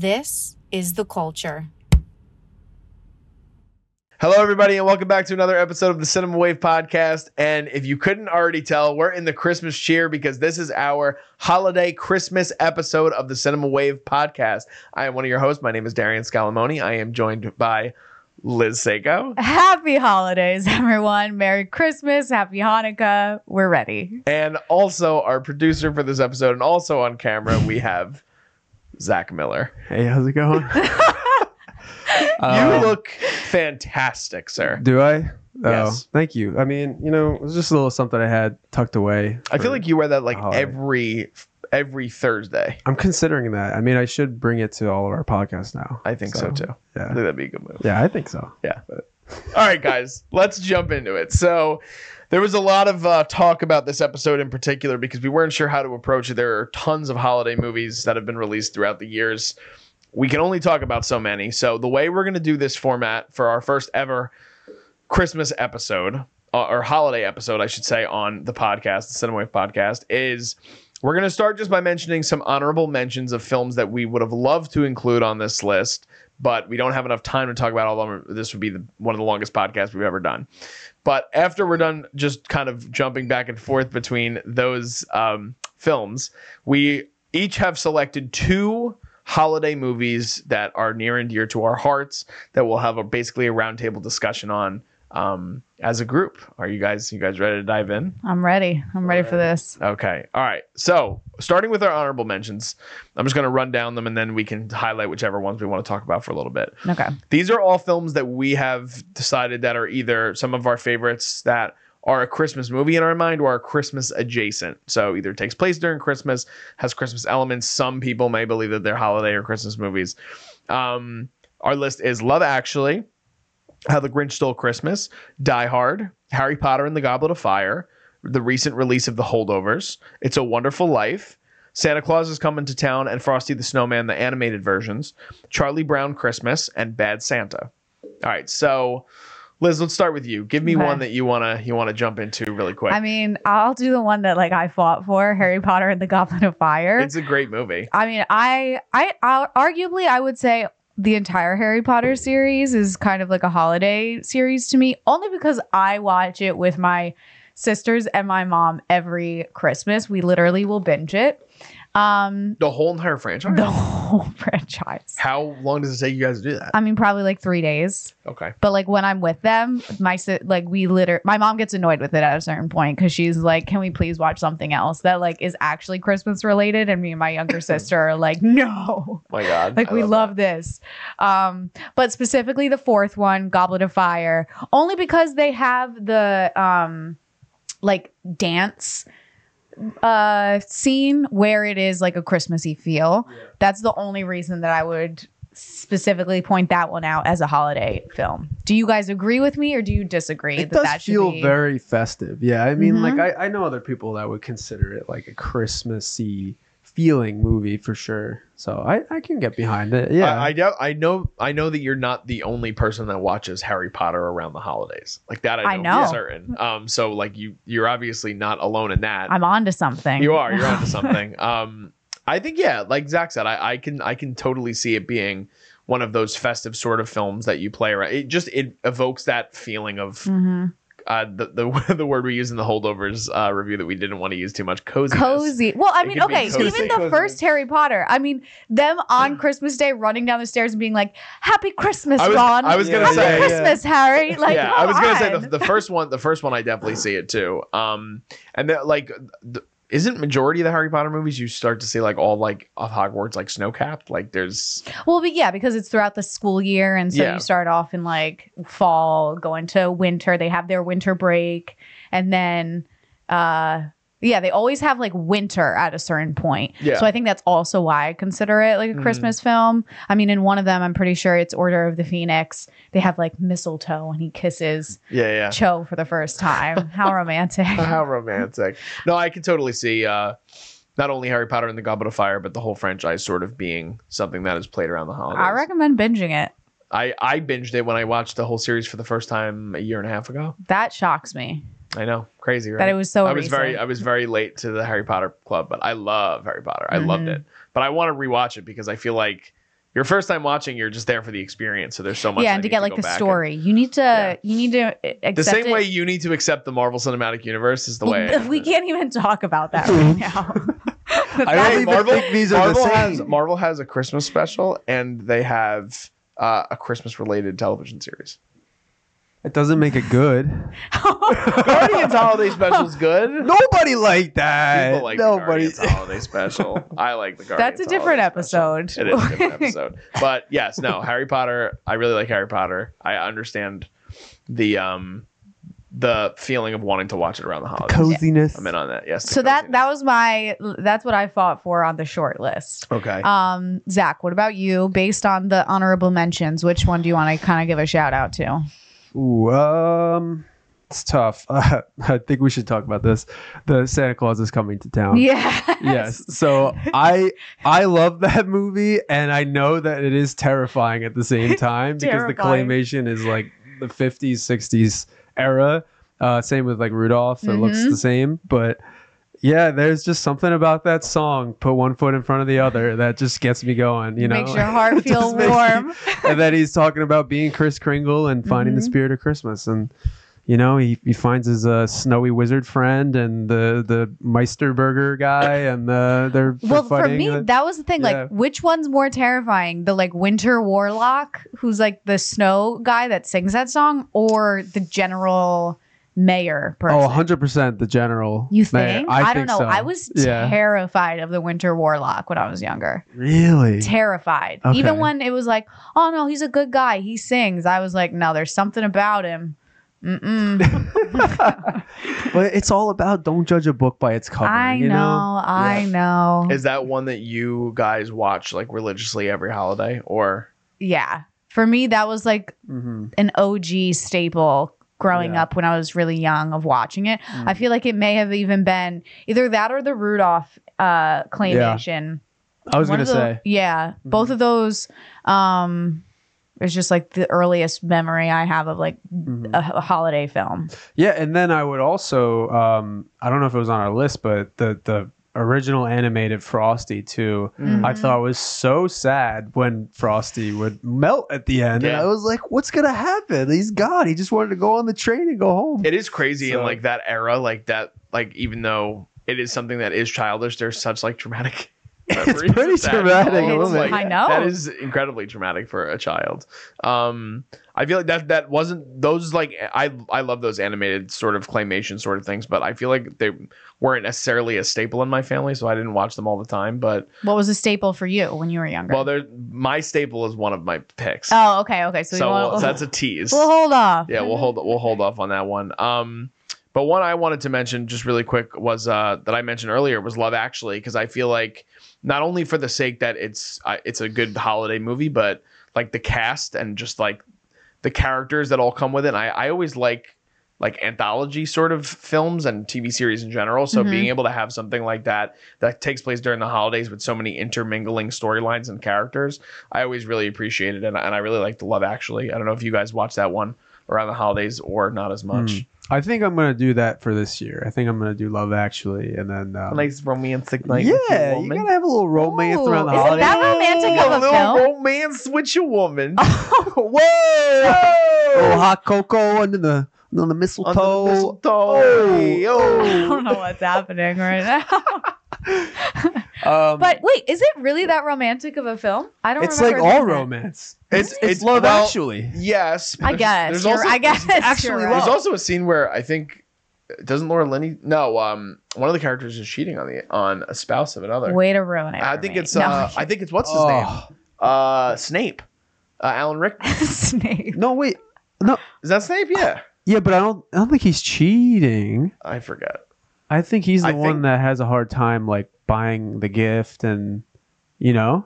This is the culture. Hello, everybody, and welcome back to another episode of the Cinema Wave podcast. And if you couldn't already tell, we're in the Christmas cheer because this is our holiday Christmas episode of the Cinema Wave podcast. I am one of your hosts. My name is Darian Scalamoni. I am joined by Liz Seiko Happy holidays, everyone. Merry Christmas. Happy Hanukkah. We're ready. and also our producer for this episode, and also on camera, we have Zach Miller. Hey, how's it going? You Um, look fantastic, sir. Do I? Oh, Yes. thank you. I mean, you know, it was just a little something I had tucked away. I feel for- like you wear that like holiday. every every Thursday. I'm considering that. I mean, I should bring it to all of our podcasts now. I think so, too. Yeah. I Yeah. think that'd be a good move. Yeah, I think so. Yeah. All right, guys, let's jump into it. So, there was a lot of uh, talk about this episode in particular because we weren't sure how to approach it. There are tons of holiday movies that have been released throughout the years. We can only talk about so many. So, the way we're going to do this format for our first ever Christmas episode, uh, or holiday episode, I should say, on the podcast, the Cinewave podcast, is we're going to start just by mentioning some honorable mentions of films that we would have loved to include on this list, but we don't have enough time to talk about all of them. This would be the, one of the longest podcasts we've ever done. But after we're done, just kind of jumping back and forth between those um, films, we each have selected two holiday movies that are near and dear to our hearts that we'll have a basically a roundtable discussion on um, as a group. Are you guys you guys ready to dive in? I'm ready. I'm ready for this. Okay. All right. So, starting with our honorable mentions, I'm just going to run down them and then we can highlight whichever ones we want to talk about for a little bit. Okay. These are all films that we have decided that are either some of our favorites that are a Christmas movie in our mind or are Christmas adjacent. So, either takes place during Christmas, has Christmas elements. Some people may believe that they're holiday or Christmas movies. Um, our list is Love Actually, How the Grinch Stole Christmas, Die Hard, Harry Potter and the Goblet of Fire, the recent release of The Holdovers, It's a Wonderful Life, Santa Claus is Coming to Town, and Frosty the Snowman, the animated versions, Charlie Brown Christmas, and Bad Santa. All right, so Liz, let's start with you. Give me Okay. one that you wanna you wanna jump into really quick. I mean, I'll do the one that like I fought for, Harry Potter and the Goblet of Fire. it's a great movie. I mean, I, I, I, arguably, I would say the entire Harry Potter series is kind of like a holiday series to me, only because I watch it with my sisters and my mom every Christmas. We literally will binge it. Um, The whole entire franchise. the whole franchise. How long does it take you guys to do that? I mean, probably like three days. Okay. But like when I'm with them, my si- like we liter my mom gets annoyed with it at a certain point because she's like, "Can we please watch something else that like is actually Christmas related?" And me and my younger sister are like, "No." My God. like I we love that. this um but specifically the fourth one goblet of fire only because they have the um like dance uh scene where it is like a christmassy feel that's the only reason that i would specifically point that one out as a holiday film do you guys agree with me or do you disagree It that does that should feel be very festive. Yeah, I mean, Mhm. like I, I know other people that would consider it like a Christmassy feeling movie for sure. So I, I can get behind it. Yeah, I, I doubt. I know. I know that you're not the only person that watches Harry Potter around the holidays. Like that, I I know, know. for certain. Um, so like you, you're obviously not alone in that. i'm on to something You are. You're onto something. Um, I think yeah, like Zach said, I, I can I can totally see it being one of those festive sort of films that you play around. It just it evokes that feeling of Mhm. Uh, the the the word we use in the holdovers uh, review that we didn't want to use too much. Cozy. cozy. Well, I It mean, okay, cozy. even the cozy. first Harry Potter. I mean, them on Christmas Day running down the stairs and being like, "Happy Christmas, I was Ron." I was gonna Yeah, Happy say yeah, Christmas, Harry. Like, yeah, I was gonna say the, the first one. The first one, I definitely see it too. Um, and then like, the, isn't majority of the Harry Potter movies you start to see like all like of Hogwarts like snow capped? Like there's well, but yeah, because it's throughout the school year, and so Yeah. you start off in like fall, go into winter. They have their winter break, and then, uh, yeah, they always have like winter at a certain point. Yeah. So I think that's also why I consider it like a Mhm. Christmas film. I mean, in one of them, I'm pretty sure it's Order of the Phoenix. They have like mistletoe, and he kisses yeah yeah. Cho for the first time. How romantic. How romantic. No, I can totally see uh, not only Harry Potter and the Goblet of Fire, but the whole franchise sort of being something that is played around the holidays. I recommend binging it. I, I binged it when I watched the whole series for the first time a year and a half ago. That shocks me I know, crazy, right? that it was so I was recent. very I was very late to the Harry Potter club, but I love Harry Potter. I loved Mhm. it. But I want to rewatch it because I feel like your first time watching, you're just there for the experience. So there's so much. yeah, and to need get like the back and- story, you need to Yeah. you need to accept the same it. way you need to accept the Marvel Cinematic Universe is the way. I- we can't even talk about that right now. I That don't Marvel, think these are the same. has Marvel has a Christmas special and they have uh, a Christmas related television series. It doesn't make it good. Guardians holiday special is good. Nobody liked that. People like the Nobody. Guardians holiday special. I like the Guardians. That's a different holiday special. episode. It is a different episode. But yes, no, Harry Potter. I really like Harry Potter. I understand the um the feeling of wanting to watch it around the holidays. Coziness. I'm in on that. Yes. so that that was my that's what I fought for on the short list. okay. Um, Zach, what about you? Based on the honorable mentions, which one do you want to kind of give a shout out to? Ooh, um, it's tough. Uh, I think we should talk about this. The Santa Claus is coming to town. Yeah. Yes. So I I love that movie, and I know that it is terrifying at the same time because the Terrifying. claymation is like the 50s, 60s era. Uh, same with like Rudolph. It looks Mhm. the same, but yeah, there's just something about that song. Put one foot in front of the other that just gets me going. You know, Makes your heart feel me- warm. and then he's talking about being Kris Kringle and finding the Mhm. spirit of Christmas. And you know, he, he finds his uh, snowy wizard friend and the the Meisterburger guy, and the they're Well, for me, that was the thing. yeah. Like, which one's more terrifying? The like winter warlock, who's like the snow guy that sings that song, or the general mayor person? oh, 100 percent the general. You Man, think? I, don't think know. so. I was yeah, terrified of the winter warlock when I was younger. really. Terrified. Okay. Even when it was like, oh no, he's a good guy. He sings. I was like, no, there's something about him. Mm-mm. but it's all about don't judge a book by its cover. I you know, know. I know. Is that one that you guys watch like religiously every holiday, or yeah. For me, that was like hmm an OG staple growing Yeah. up when I was really young of watching it. Mm. I feel like it may have even been either that or the Rudolph uh claymation. I was gonna of the- say. Mm-hmm. Yeah. Both of those um is just like the earliest memory I have of like Mhm. a, a holiday film. Yeah, and then I would also um I don't know if it was on our list, but the the original animated Frosty too. Mm-hmm. I thought was so sad when Frosty would melt at the end. And Yeah. I was like, what's gonna happen? He's gone. He just wanted to go on the train and go home. it is crazy in like that era, like that, like even though it is something that is childish, there's such like traumatic. Memories pretty traumatic, a little It's bit. I know. that is incredibly traumatic for a child. Um, I feel like that that wasn't those like I I love those animated sort of claymation sort of things, but I feel like they weren't necessarily a staple in my family, so I didn't watch them all the time. But What was a staple for you when you were younger? well, there my staple is one of my picks. oh, okay, okay. So, so you want, we'll- that's a tease. we'll hold off. yeah, we'll hold we'll hold off on that one. Um, but one I wanted to mention just really quick was uh, that I mentioned earlier was Love Actually because I feel like not only for the sake that it's uh, it's a good holiday movie, but like the cast and just like the characters that all come with it. And I I always like like anthology sort of films and TV series in general. So Mhm. being able to have something like that that takes place during the holidays with so many intermingling storylines and characters, I always really appreciate it. And, and I really like the Love Actually. I don't know if you guys watch that one around the holidays or not as much. Mm. I think I'm gonna do that for this year. I think I'm gonna do Love Actually, and then um, nice romantic night. yeah, you gotta have a little romance Ooh, around the holidays. that romantic of a a little film? romance with your woman. Whoa! Oh, hot cocoa under the under the mistletoe. Under the mistletoe. Oh. Hey, I oh. don't know what's happening right now. Um, but wait, is it really that romantic of a film? I don't. it's like all that. romance. It's- It's, it's- Love well, Actually. Yes. I there's- guess. There's You're- also, I guess. actually you're There's also a scene where I think doesn't Laura Linney? No, um, one of the characters is cheating on the on a spouse of another. Way to ruin it. I think me. it's No, uh, I think it's what's his name? Oh. Uh, Snape. Uh, Alan Rick. Snape. No, wait. No. Is that Snape? Yeah. Yeah, but I don't. I don't think he's cheating. I forget. I think he's the I one think- that has a hard time like buying the gift and, you know,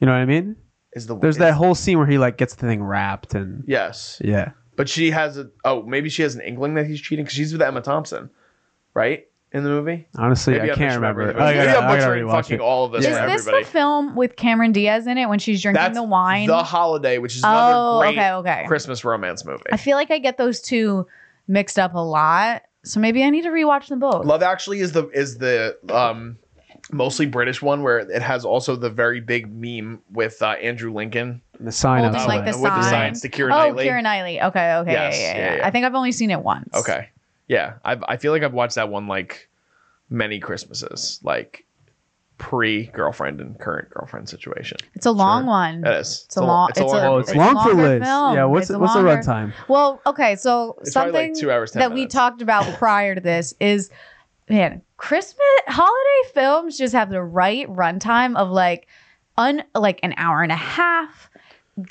you know what I mean. Is the There's is- that whole scene where he like gets the thing wrapped and Yes, yeah. but she has a. Oh, maybe she has an inkling that he's cheating because she's with Emma Thompson, right? In the movie. Honestly, Maybe I I'm can't remember. the movie. I Maybe gotta, I'm gotta butchering rewatch fucking it. all of this Is for this everybody. the film with Cameron Diaz in it when she's drinking That's the wine? The Holiday, which is another oh, great okay, okay. Christmas romance movie. I feel like I get those two mixed up a lot, so maybe I need to rewatch them both. Love Actually is the is the um mostly British one where it has also the very big meme with uh, Andrew Lincoln The sign Holding, outside. like, the with the sign. signs to Keira oh, Knightley. Keira Knightley. Okay, okay, Yes, yeah, yeah, yeah, yeah, yeah. I think I've only seen it once. Okay. Yeah. I've, I feel like I've watched that one like many Christmases, like pre girlfriend and current girlfriend situation. It's a long Sure. one. It is. It's a long- It's a it's a- longer Oh, it's a long for longer Liz. film. Yeah, what's It's what's longer- the runtime? Well, okay, so It's something like two hours, 10 that we talked about prior to this is man, Christmas holiday films just have the right runtime of like un like an hour and a half.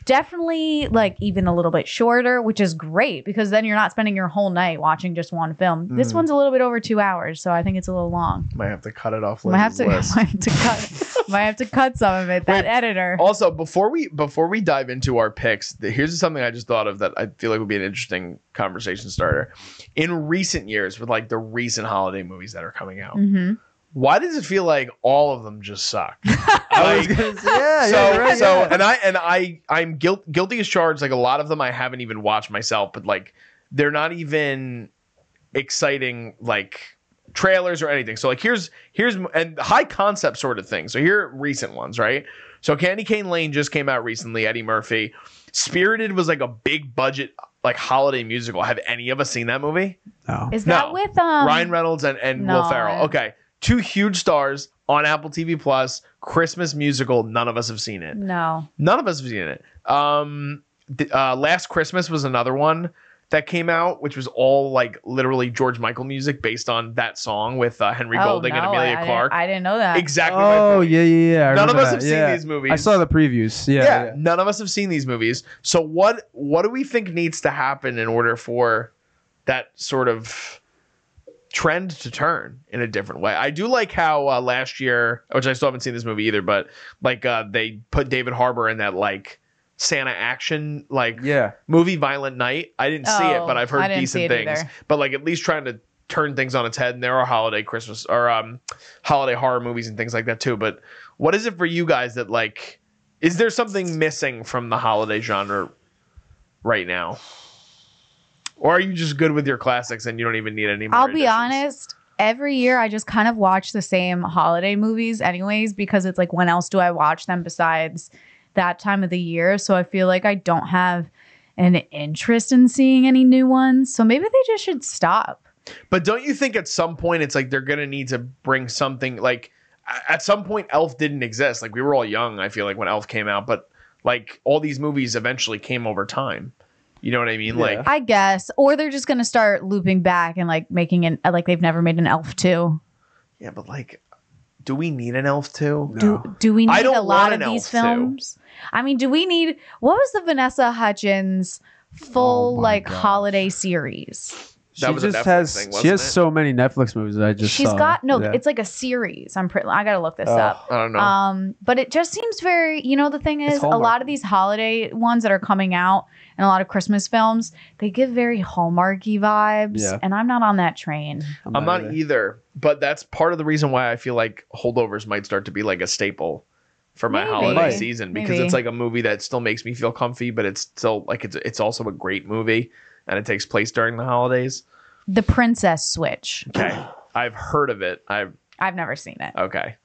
Definitely like even a little bit shorter, which is great because then you're not spending your whole night watching just one film. This Mhm. one's a little bit over two hours, so I think it's a little long. Might have to cut it off. Might have Liz's to, list. might have to cut might have to cut some of it. That Wait, editor. Also, before we before we dive into our picks, th- here's something I just thought of that I feel like would be an interesting conversation starter. In recent years, with like the recent holiday movies that are coming out, hmm why does it feel like all of them just suck? Like, yeah, so yeah, right, so yeah. and I and I I'm guilt, guilty as charged. Like a lot of them, I haven't even watched myself, but like they're not even exciting like trailers or anything. So like here's here's and high concept sort of thing. So here are recent ones, right? So Candy Cane Lane just came out recently. Eddie Murphy. Spirited was like a big budget like holiday musical. Have any of us seen that movie? No. Is No. that with um Ryan Reynolds and, and no, Will Ferrell. Okay. Two huge stars on Apple TV Plus, Christmas musical. None of us have seen it. No. None of us have seen it. Um, th- uh, Last Christmas was another one that came out, which was all like literally George Michael music based on that song with uh, Henry Golding and Oh, Emilia I- I didn't- Clarke. I didn't know that. exactly. Oh point. yeah, yeah, yeah. I None of us that, have seen yeah. these movies. I saw the previews. Yeah, yeah, yeah. none of us have seen these movies. So what what do we think needs to happen in order for that sort of trend to turn in a different way? I do like how uh, last year, which I still haven't seen this movie either, but like uh, they put David Harbour in that like Santa action like Yeah. movie Violent Night. I didn't see it, Oh, but I've heard decent things. either. But like at least trying to turn things on its head. And there are holiday Christmas or um holiday horror movies and things like that too. But what is it for you guys that like is there something missing from the holiday genre right now? Or are you just good with your classics and you don't even need any more? I'll be honest. Every year, I just kind of watch the same holiday movies, anyways, because it's like, when else do I watch them besides that time of the year? So I feel like I don't have an interest in seeing any new ones. So maybe they just should stop. But don't you think at some point it's like they're gonna need to bring something like at some point Elf didn't exist. Like we were all young, I feel like when Elf came out, but like all these movies eventually came over time. You know what I mean? Yeah. Like I guess, or they're just gonna start looping back and like making an like they've never made an Elf two. yeah, but like do we need an Elf too? No. Do do we I need don't a lot of these Elf two. films? I mean, do we need what was the Vanessa Hudgens full Oh like gosh. holiday series? That she was just Netflix has thing, she wasn't has it? so many Netflix movies that I just She's saw. got no, Yeah. it's like a series. I'm pretty I gotta look this Oh. up. I don't know. Um, but it just seems very, you know, the thing is, a lot of these holiday ones that are coming out and a lot of Christmas films, they give very Hallmarky vibes, Yeah. and I'm not on that train. I'm not either, but that's part of the reason why I feel like holdovers might start to be like a staple for my Maybe. holiday Might. season because Maybe. it's like a movie that still makes me feel comfy, but it's still like it's it's also a great movie and it takes place during the holidays. The Princess Switch. Okay, I've heard of it. I've I've never seen it. okay,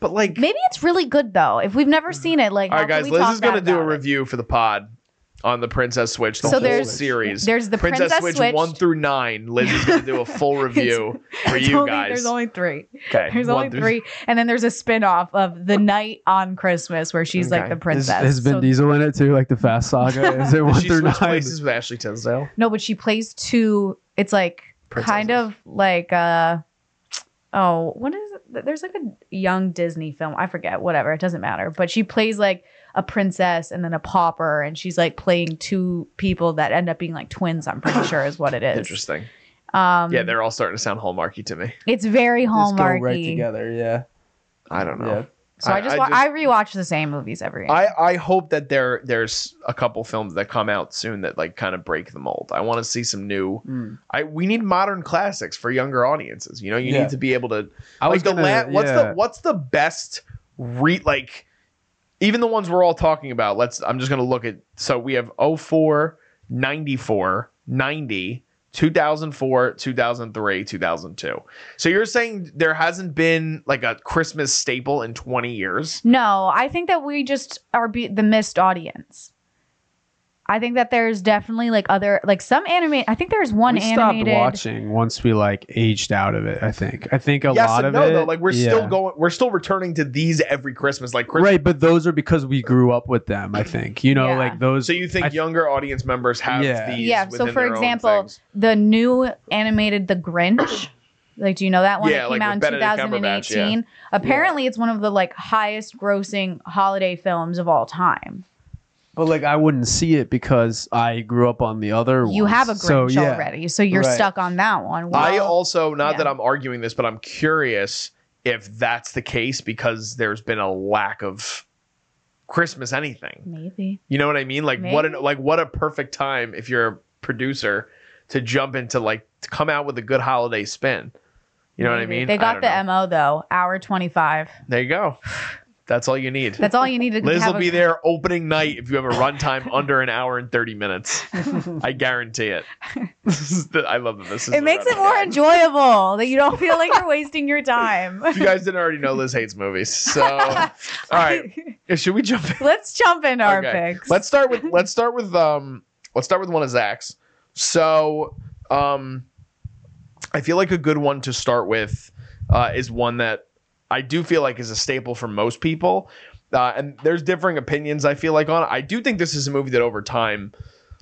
but like, Maybe it's really good though. If we've never seen it, like, all how right, can guys, Liz is gonna do a about it? review for the pod on the Princess Switch, the So whole there's- series. There's the Princess, Princess, Switch, Switch. one through nine. Liz is gonna do a full review for you only- guys. There's only three. okay, There's only through- three, and then there's a spin-off of the night on Christmas where she's like the princess. is Vin So- Diesel in it too, like the Fast Saga? Is it one through switch nine? places with Ashley Tisdale? No, but she plays two. It's like kind of like uh oh, what is it? There's like a young Disney film. I forget. Whatever. It doesn't matter. But she plays like a princess and then a pauper, and she's like playing two people that end up being like twins. I'm pretty sure is what it is. Interesting. Um, Yeah, they're all starting to sound hallmarky to me. it's very Just go hallmarky. right together. Yeah. I don't know. Yeah. So I, I- just, I wa- just- I rewatch the same movies every year. I, I hope that there there's a couple films that come out soon that like kind of break the mold. I want to see some new. Mm. I we need modern classics for younger audiences. You know, you Yeah. need to be able to. I like was the gonna, la- what's yeah. the what's the best re like even the ones we're all talking about. Let's I'm just gonna look at so we have 04, 94, 90, 2004, 2003, 2002. So you're saying there hasn't been like a Christmas staple in 20 years? No, I think that we just are be- the missed audience. I think that there's definitely like other like some anime. I think there's one anime we stopped animated. watching once we like aged out of it. I think. I think a yes lot and of no, it. though. Like we're still going, we're still returning to these every Christmas. Like Christmas. Right, but those are because we grew up with them. I think you know, Yeah. like those. So you think I- younger audience members have Yeah. these? Yeah, so for their example, the new animated The Grinch. Like, do you know that one Yeah, that like came out in with Benedict Cumberbatch, 2018? Apparently, it's one of the like highest grossing holiday films of all time. But like I wouldn't see it because I grew up on the other. You ones. have a So, Grinch yeah. already, so you're Right. stuck on that one. I also not yeah. that I'm arguing this, but I'm curious if that's the case because there's been a lack of Christmas anything. maybe. You know what I mean? Like what an like what a perfect time if you're a producer to jump into like to come out with a good holiday spin. You know what I mean? They I got don't the know. MO though, hour 25. There you go. That's all you need. That's all you need to do. Liz will a- be there opening night if you have a runtime under an hour and 30 minutes. I guarantee it. The- I love that this is It makes it more enjoyable that you don't feel like you're wasting your time. If you guys didn't already know, Liz hates movies. So, all right, should we jump in? Let's jump into our Okay. picks. Let's start with let's start with um let's start with one of Zach's. So um I feel like a good one to start with uh, is one that I do feel like is a staple for most people. Uh, and there's differing opinions I feel like on it. I do think this is a movie that over time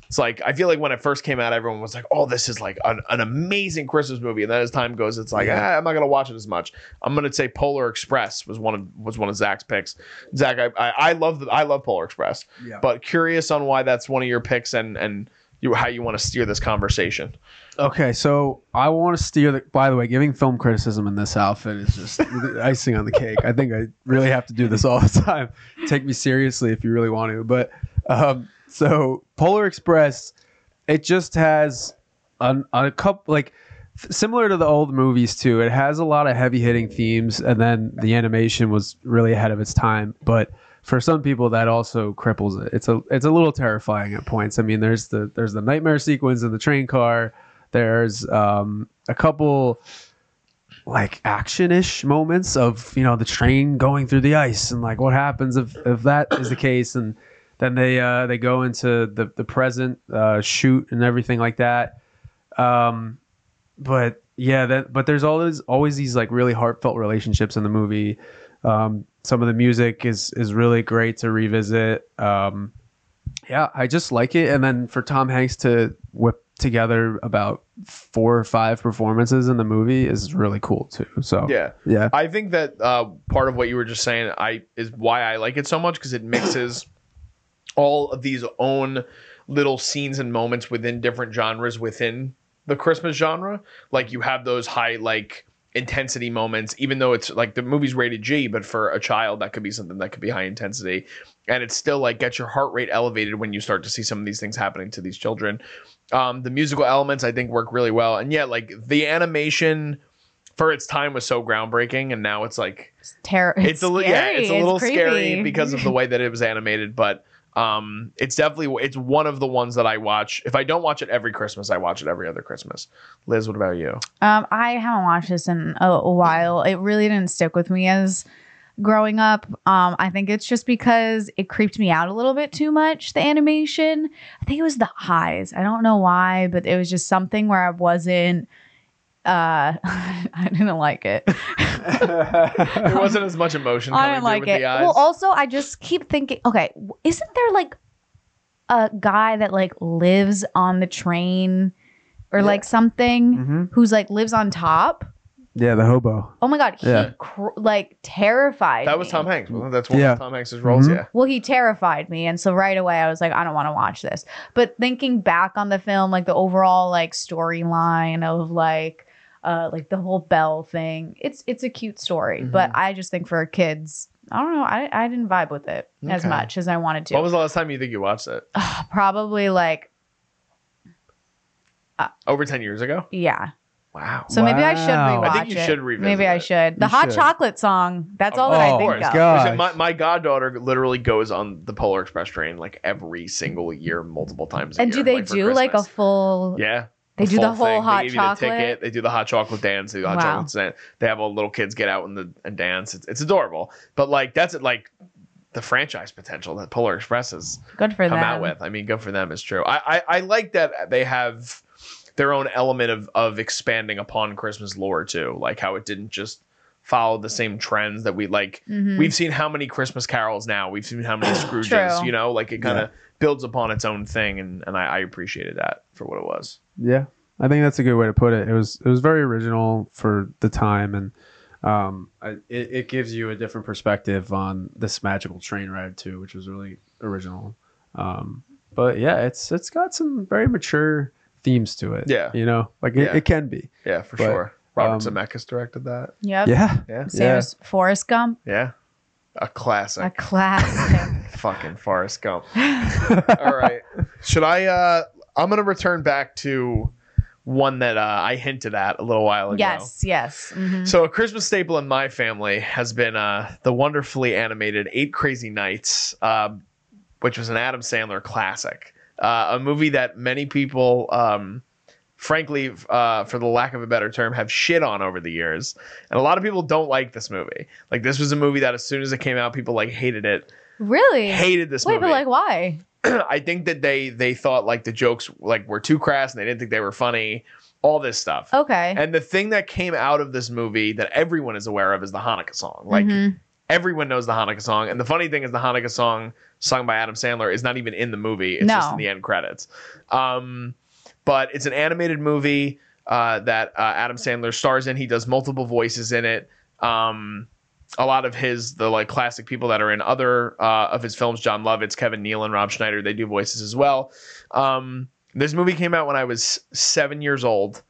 it's like I feel like when it first came out, everyone was like, "Oh, this is like an, an amazing Christmas movie," and then as time goes, it's like, Yeah. ah, "I'm not gonna watch it as much." I'm gonna say Polar Express was one of was one of Zach's picks. Zach, I I, I love the, I love Polar Express, Yeah. but curious on why that's one of your picks and and you how you want to steer this conversation. Okay, so I want to steer the. By the way, giving film criticism in this outfit is just icing on the cake. I think I really have to do this all the time. Take me seriously if you really want to. But um, so Polar Express, it just has a, a couple like similar to the old movies too. It has a lot of heavy hitting themes, and then the animation was really ahead of its time. But for some people, that also cripples it. It's a it's a little terrifying at points. I mean, there's the there's the nightmare sequence in the train car. There's um, a couple like action-ish moments of you know the train going through the ice and like what happens if if that is the case and then they uh they go into the the present uh shoot and everything like that um but yeah that but there's always always these like really heartfelt relationships in the movie um some of the music is is really great to revisit um yeah i just like it and then for tom hanks to whip together about four or five performances in the movie is really cool too so Yeah. yeah I think that uh, part of what you were just saying, I is why I like it so much because it mixes all of these own little scenes and moments within different genres within the Christmas genre. Like you have those high like intensity moments, even though it's like the movie's rated G, but for a child that could be something that could be high intensity, and it's still like gets your heart rate elevated when you start to see some of these things happening to these children. Um, the musical elements I think work really well, and yeah, like the animation for its time was so groundbreaking, and now it's like Terror. it's, a li- yeah, it's a little creepy. scary because of the way that it was animated, but um, it's definitely it's one of the ones that I watch. If I don't watch it every Christmas, I watch it every other Christmas. Liz, what about you? Um, I haven't watched this in a, while. It really didn't stick with me as growing up. Um, I think it's just because it creeped me out a little bit too much. The animation. I think it was the eyes. I don't know why, but it was just something where I wasn't. Uh, I didn't like it. There wasn't as much emotion I didn't like it. the. Well, also, I just keep thinking. Okay, isn't there like a guy that like lives on the train or like something Mhm. who's like lives on top? yeah the hobo Oh my god, he Yeah. cr- like terrified. that was me. Tom Hanks. Wasn't? That's one Yeah. of Tom Hanks's roles. Mhm. Yeah. Well, he terrified me, and so right away I was like, I don't want to watch this. But thinking back on the film, like the overall like storyline of like uh like the whole bell thing, it's it's a cute story. But I just think for kids, I don't know, I I didn't vibe with it as much as I wanted to. What was the last time you think you watched it? Probably like Over ten years ago. yeah. Wow. So maybe I should Wow. rewatch I think you it. should revisit Maybe I should. The You hot should. chocolate song. That's all Of that I Oh, think course. of. God. My, my goddaughter literally goes on the Polar Express train like every single year, multiple times. A And year, do they like, do like a full? Yeah. They do the whole thing. hot they give You the chocolate. ticket. They do the hot chocolate dance. They do the hot Wow. chocolate dance. They have all the little kids get out and the and dance. It's, it's adorable. But like that's it. Like the franchise potential that Polar Express has Good for come them. out with. I mean, good for them is true. I, I I like that they have their own element of of expanding upon Christmas lore too. Like how it didn't just follow the same trends that we like. Mhm. We've seen how many Christmas carols now. We've seen how many Scrooges. You know, like it kind of Yeah. builds upon its own thing, and and I, I appreciated that for what it was. Yeah, I think that's a good way to put it. It was it was very original for the time, and um, I, it, it gives you a different perspective on this magical train ride too, which was really original. Um, but yeah, it's it's got some very mature themes to it. Yeah. you know, like it, Yeah. it can be. Yeah, for But, sure. Robert um, Zemeckis directed that. Yep. Yeah, Yeah, Same Yeah. as Forrest Gump. yeah, a classic. A classic. Fucking Forrest Gump. All right, should I? uh I'm gonna return back to one that uh, I hinted at a little while ago. yes, yes. Mhm. So a Christmas staple in my family has been uh, the wonderfully animated Eight Crazy Nights, uh, which was an Adam Sandler classic, uh, a movie that many people, um, frankly, uh, for the lack of a better term, have shit on over the years, and a lot of people don't like this movie. Like this was a movie that as soon as it came out, people like hated it, Really? hated this movie. Wait, movie. but like, why? I think that they they thought like the jokes like were too crass and they didn't think they were funny. All this stuff. Okay. And the thing that came out of this movie that everyone is aware of is the Hanukkah song. Like Mhm. everyone knows the Hanukkah song. And the funny thing is the Hanukkah song sung by Adam Sandler is not even in the movie. It's just in the end credits. Um, but it's an animated movie uh, that uh, Adam Sandler stars in. He does multiple voices in it. Um, a lot of his the like classic people that are in other uh, of his films, Jon Lovitz, Kevin Neal, and Rob Schneider, they do voices as well. Um, this movie came out when I was seven years old,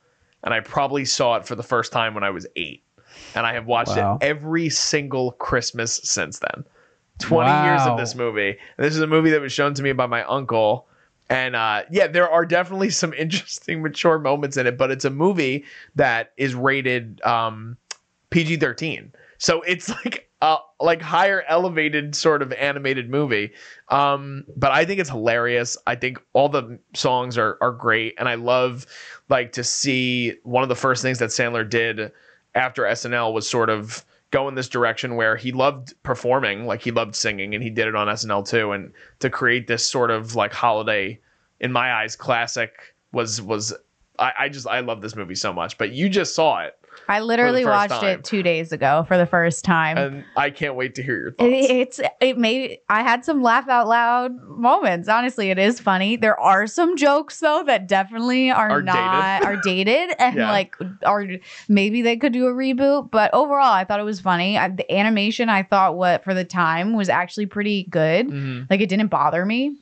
and I probably saw it for the first time when I was eight. And I have watched Wow. it every single Christmas since then. 20 years of this movie. And this is a movie that was shown to me by my uncle. And uh, yeah, there are definitely some interesting, mature moments in it, but it's a movie that is rated um, PG 13. So it's like a like higher elevated sort of animated movie. Um, but I think it's hilarious. I think all the songs are are great, and I love like to see one of the first things that Sandler did after SNL was sort of go in this direction where he loved performing, like he loved singing, and he did it on SNL too. And to create this sort of like holiday, in my eyes, classic was was I, I just I love this movie so much. But you just saw it, I literally watched time. it two days ago for the first time. and I can't wait to hear your thoughts. It, it's it made I had some laugh out loud moments. Honestly, it is funny. There are some jokes though that definitely are, Are not are dated and Yeah. like are maybe they could do a reboot. But overall, I thought it was funny. I, the animation I thought what for the time was actually pretty good. Mhm. Like it didn't bother me.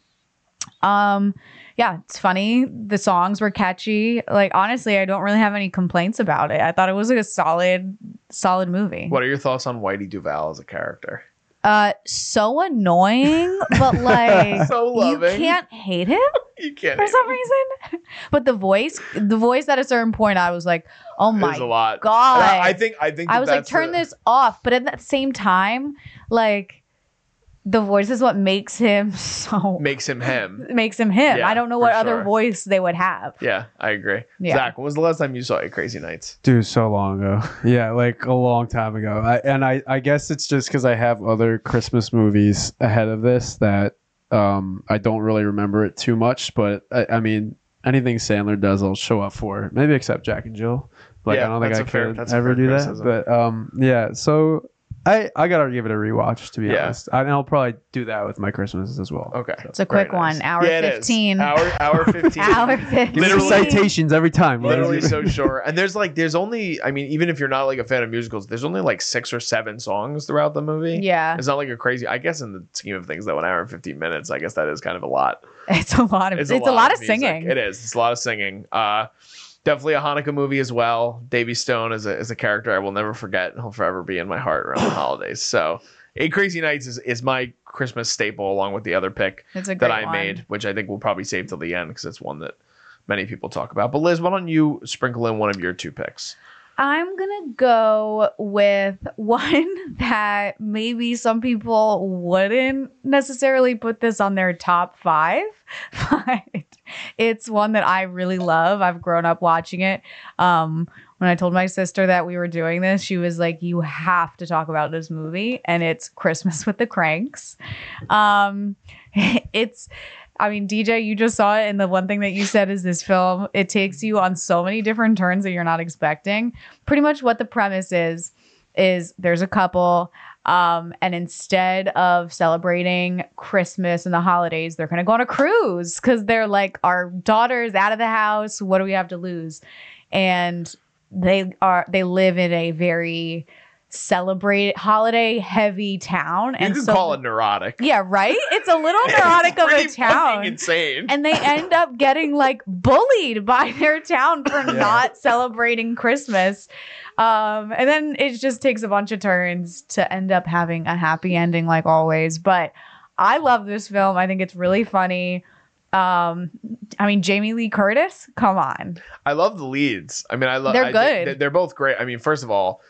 Um yeah, it's funny. The songs were catchy. Like honestly, I don't really have any complaints about it. I thought it was like a solid solid movie. What are your thoughts on Whitey Duvall as a character? Uh, so annoying, but like So you can't hate him You can't. for some him. reason. But the voice, the voice at a certain point, I was like, oh my a god! I, I think. I think. I was like, turn the- this off. But at that same time, like the voice is what makes him so makes him him. makes him him. Yeah, I don't know for what sure. other voice they would have. Yeah, I agree. Yeah. Zach, when was the last time you saw a Crazy Nights? Dude, so long ago. Yeah, like a long time ago. I, and I, I guess it's just because I have other Christmas movies ahead of this that um, I don't really remember it too much. But I, I mean, anything Sandler does, I'll show up for. Maybe except Jack and Jill. Like Yeah, I don't think I I a fair- could ever fair do that. But um, yeah. So I, I gotta give it a rewatch to be Yeah. honest. And I'll probably do that with my Christmases as well. Okay. It's a Very quick one, nice. hour Yeah, it is. fifteen. Hour hour fifteen. Hour fifteen. Give me Literally- citations every time. Literally so short. And there's like there's only I mean, even if you're not like a fan of musicals, there's only like six or seven songs throughout the movie. Yeah, It's not like a crazy I guess in the scheme of things though, an hour and fifteen minutes, I guess that is kind of a lot. it's a lot of it's, a lot, of, music. singing. It is. It's a lot of singing. Uh definitely a Hanukkah movie as well. Davey Stone is a is a character I will never forget. He'll forever be in my heart around the holidays. So Eight Crazy Nights is, is my Christmas staple along with the other pick It's a great that I one. made, which I think we'll probably save till the end because it's one that many people talk about. But Liz, why don't you sprinkle in one of your two picks? I'm gonna go with one that maybe some people wouldn't necessarily put this on their top five, but it's one that I really love. I've grown up watching it. Um, when I told my sister that we were doing this, she was like, "You have to talk about this movie," and it's Christmas with the Kranks. Um, it's I mean, DJ, you just saw it, and the one thing that you said is this film, it takes you on so many different turns that you're not expecting. Pretty much what the premise is is there's a couple, um, and instead of celebrating Christmas and the holidays, they're gonna go on a cruise because they're like, our daughter's out of the house. What do we have to lose? And they are they live in a very celebrate holiday heavy town You and can so call it neurotic. yeah right it's a little neurotic of a town insane. and they end up getting like bullied by their town for not celebrating Christmas. Um, and then it just takes a bunch of turns to end up having a happy ending, like always. But I love this film. I think it's really funny. Um, I mean, Jamie Lee Curtis, come on. I love the leads. I mean, I love. They're good. they- They're both great. I mean, first of all,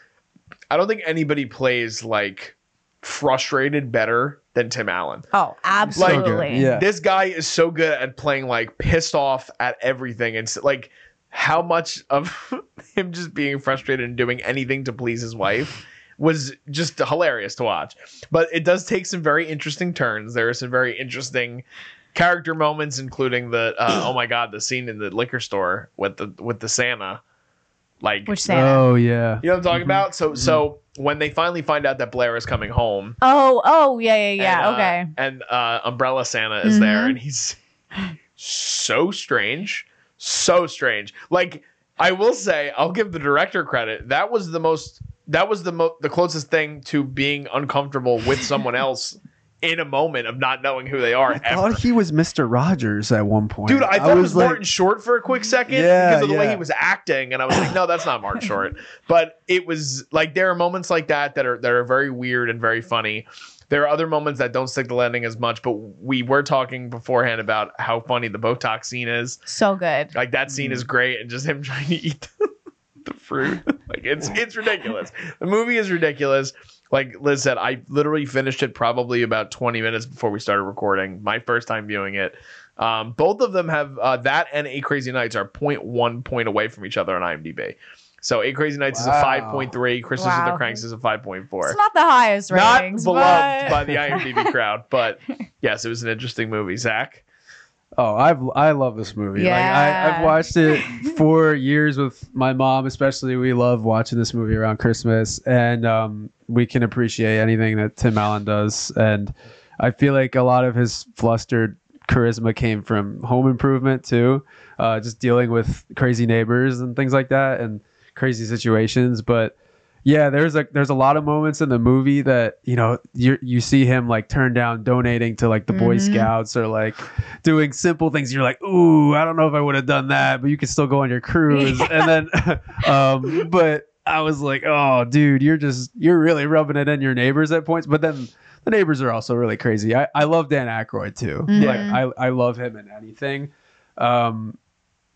I don't think anybody plays like frustrated better than Tim Allen. Oh, absolutely. Yeah. This guy is so good at playing like pissed off at everything, and s- like how much of him just being frustrated and doing anything to please his wife was just hilarious to watch. But it does take some very interesting turns. There are some very interesting character moments, including the uh, oh my god, the scene in the liquor store with the with the Santa, like Which Santa? Oh yeah. you know what I'm talking Mhm. about. So so when they finally find out that Blair is coming home, Oh, oh, yeah, yeah, yeah. and, uh, okay. And uh, Umbrella Santa is there, Mhm. and he's so strange, so strange. Like I will say, I'll give the director credit. That was the most. That was the mo- the closest thing to being uncomfortable with someone else in a moment of not knowing who they are. I ever. thought he was Mr. Rogers at one point. Dude, I thought it was like, Martin Short for a quick second Yeah, because of the way he was acting, and I was like, no, that's not Martin Short. But it was like there are moments like that that are that are very weird and very funny. There are other moments that don't stick the landing as much, but we were talking beforehand about how funny the Botox scene is. So good. Like that scene is mm. great, and just him trying to eat the, the fruit. Like it's it's ridiculous. The movie is ridiculous. Like Liz said, I literally finished it probably about 20 minutes before we started recording. My first time viewing it. Um, both of them have uh, that and Eight Crazy Nights are 0.1 point away from each other on IMDb. So Eight Crazy Nights is a 5.3. Christmas with Wow. the Kranks is a 5.4 It's not the highest not beloved but... by the IMDb crowd, but yes, it was an interesting movie. Zach, Oh, I've I love this movie. Like I, Yeah. I've watched it for years with my mom, especially. We love watching this movie around Christmas, and um, we can appreciate anything that Tim Allen does. And I feel like a lot of his flustered charisma came from Home Improvement too, uh, just dealing with crazy neighbors and things like that, and crazy situations. But yeah, there's a there's a lot of moments in the movie that you know you you see him like turn down donating to like the Boy Mhm. Scouts or like doing simple things. You're like, ooh, I don't know if I would have done that, but you can still go on your cruise. and then, um, but I was like, oh, dude, you're just you're really rubbing it in your neighbors at points. But then the neighbors are also really crazy. I I love Dan Aykroyd too. Mhm. Like I I love him in anything. Um,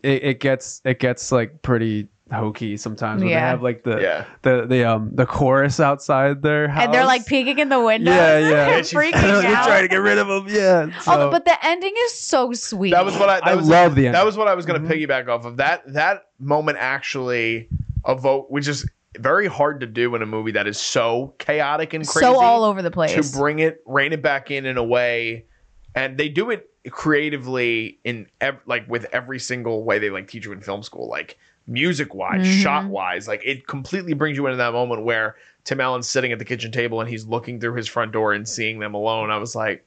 it, it gets it gets like pretty hokey sometimes when they have like the yeah, the the um the chorus outside their house. and they're like peeking in the window. Yeah, yeah. Yeah, she- freaking They're trying to get rid of them. Yeah. Oh, but the ending is so sweet. that was what I. That I was love the That was what I was going to Mhm. piggyback off of. That that moment actually evoke, which is very hard to do in a movie that is so chaotic and crazy. so all over the place. to bring it, rein it back in in a way, and they do it creatively in ev- like with every single way they like teach you in film school, like music wise, Mhm. shot wise, like it completely brings you into that moment where Tim Allen's sitting at the kitchen table and he's looking through his front door and seeing them alone. I was like,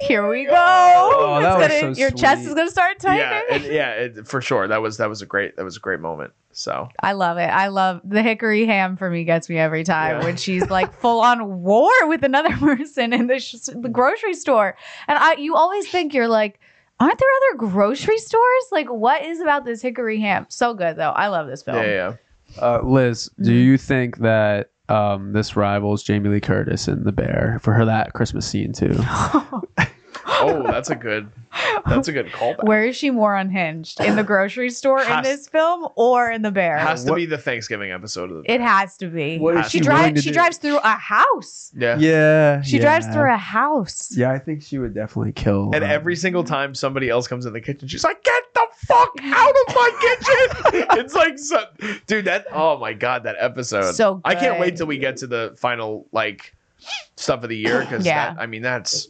Here we go. Oh, gonna- so your chest is gonna start yeah, tightening. it, yeah, it, for sure. That was that was a great that was a great moment. So I love it. I love the hickory ham for me gets me every time Yeah. when she's like full on war with another person in the, sh- the grocery store. And I you always think you're like, aren't there other grocery stores? Like what is about this hickory ham? So good though. I love this film. yeah, yeah. Uh, Liz, do Mhm. you think that um, this rivals Jamie Lee Curtis in The Bear for her that Christmas scene too? Oh, that's a good. That's a good callback. Where is she more unhinged? In the grocery store in Has- this film or in the bear? It has to What- be the Thanksgiving episode of the. it has to be. What is she she willing drives she do? drives through a house. yeah. Yeah. She yeah. drives through a house. Yeah, I think she would definitely kill. And um, every single time somebody else comes in the kitchen, she's like, "Get the fuck out of my kitchen!" it's like, so, dude, that oh my god, that episode. So I can't wait good. till we get to the final like stuff of the year because Yeah. I mean that's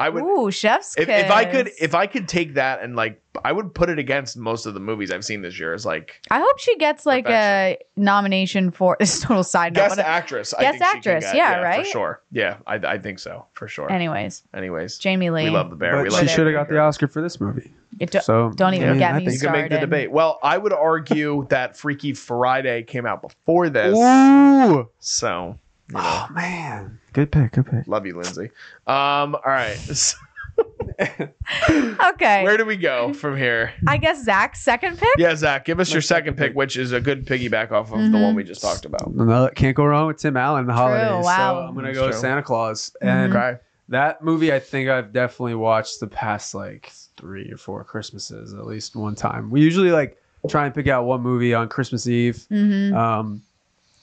I would Ooh, chef's if, if I could if I could take that and like I would put it against most of the movies I've seen this year as like I hope she gets like a nomination for this total side note. guest but- actress. I Guest think she can actress, get, yeah, right? for sure. Yeah, I, I think so for sure. anyways, Anyways, Jamie Lee. we love the bear. But we she love it. should have got the Oscar for this movie. It do- So don't even I mean, get I me think- You can make the debate. Well, I would argue that Freaky Friday came out before this, Ooh. so you know, Oh man, good pick. Good pick. love you, Lindsay. Um, all right, Okay. where do we go from here? I guess Zach's second pick. Yeah, Zach, give us My your second second pick, pick. which is a good piggyback off of the Mhm. one we just talked about. No, can't go wrong with Tim Allen in the holidays. wow. So I'm gonna That's go with true. Santa Clause. And Okay, that movie, I think I've definitely watched the past like three or four Christmases at least one time. We usually like try and pick out one movie on Christmas Eve. Mm-hmm. um,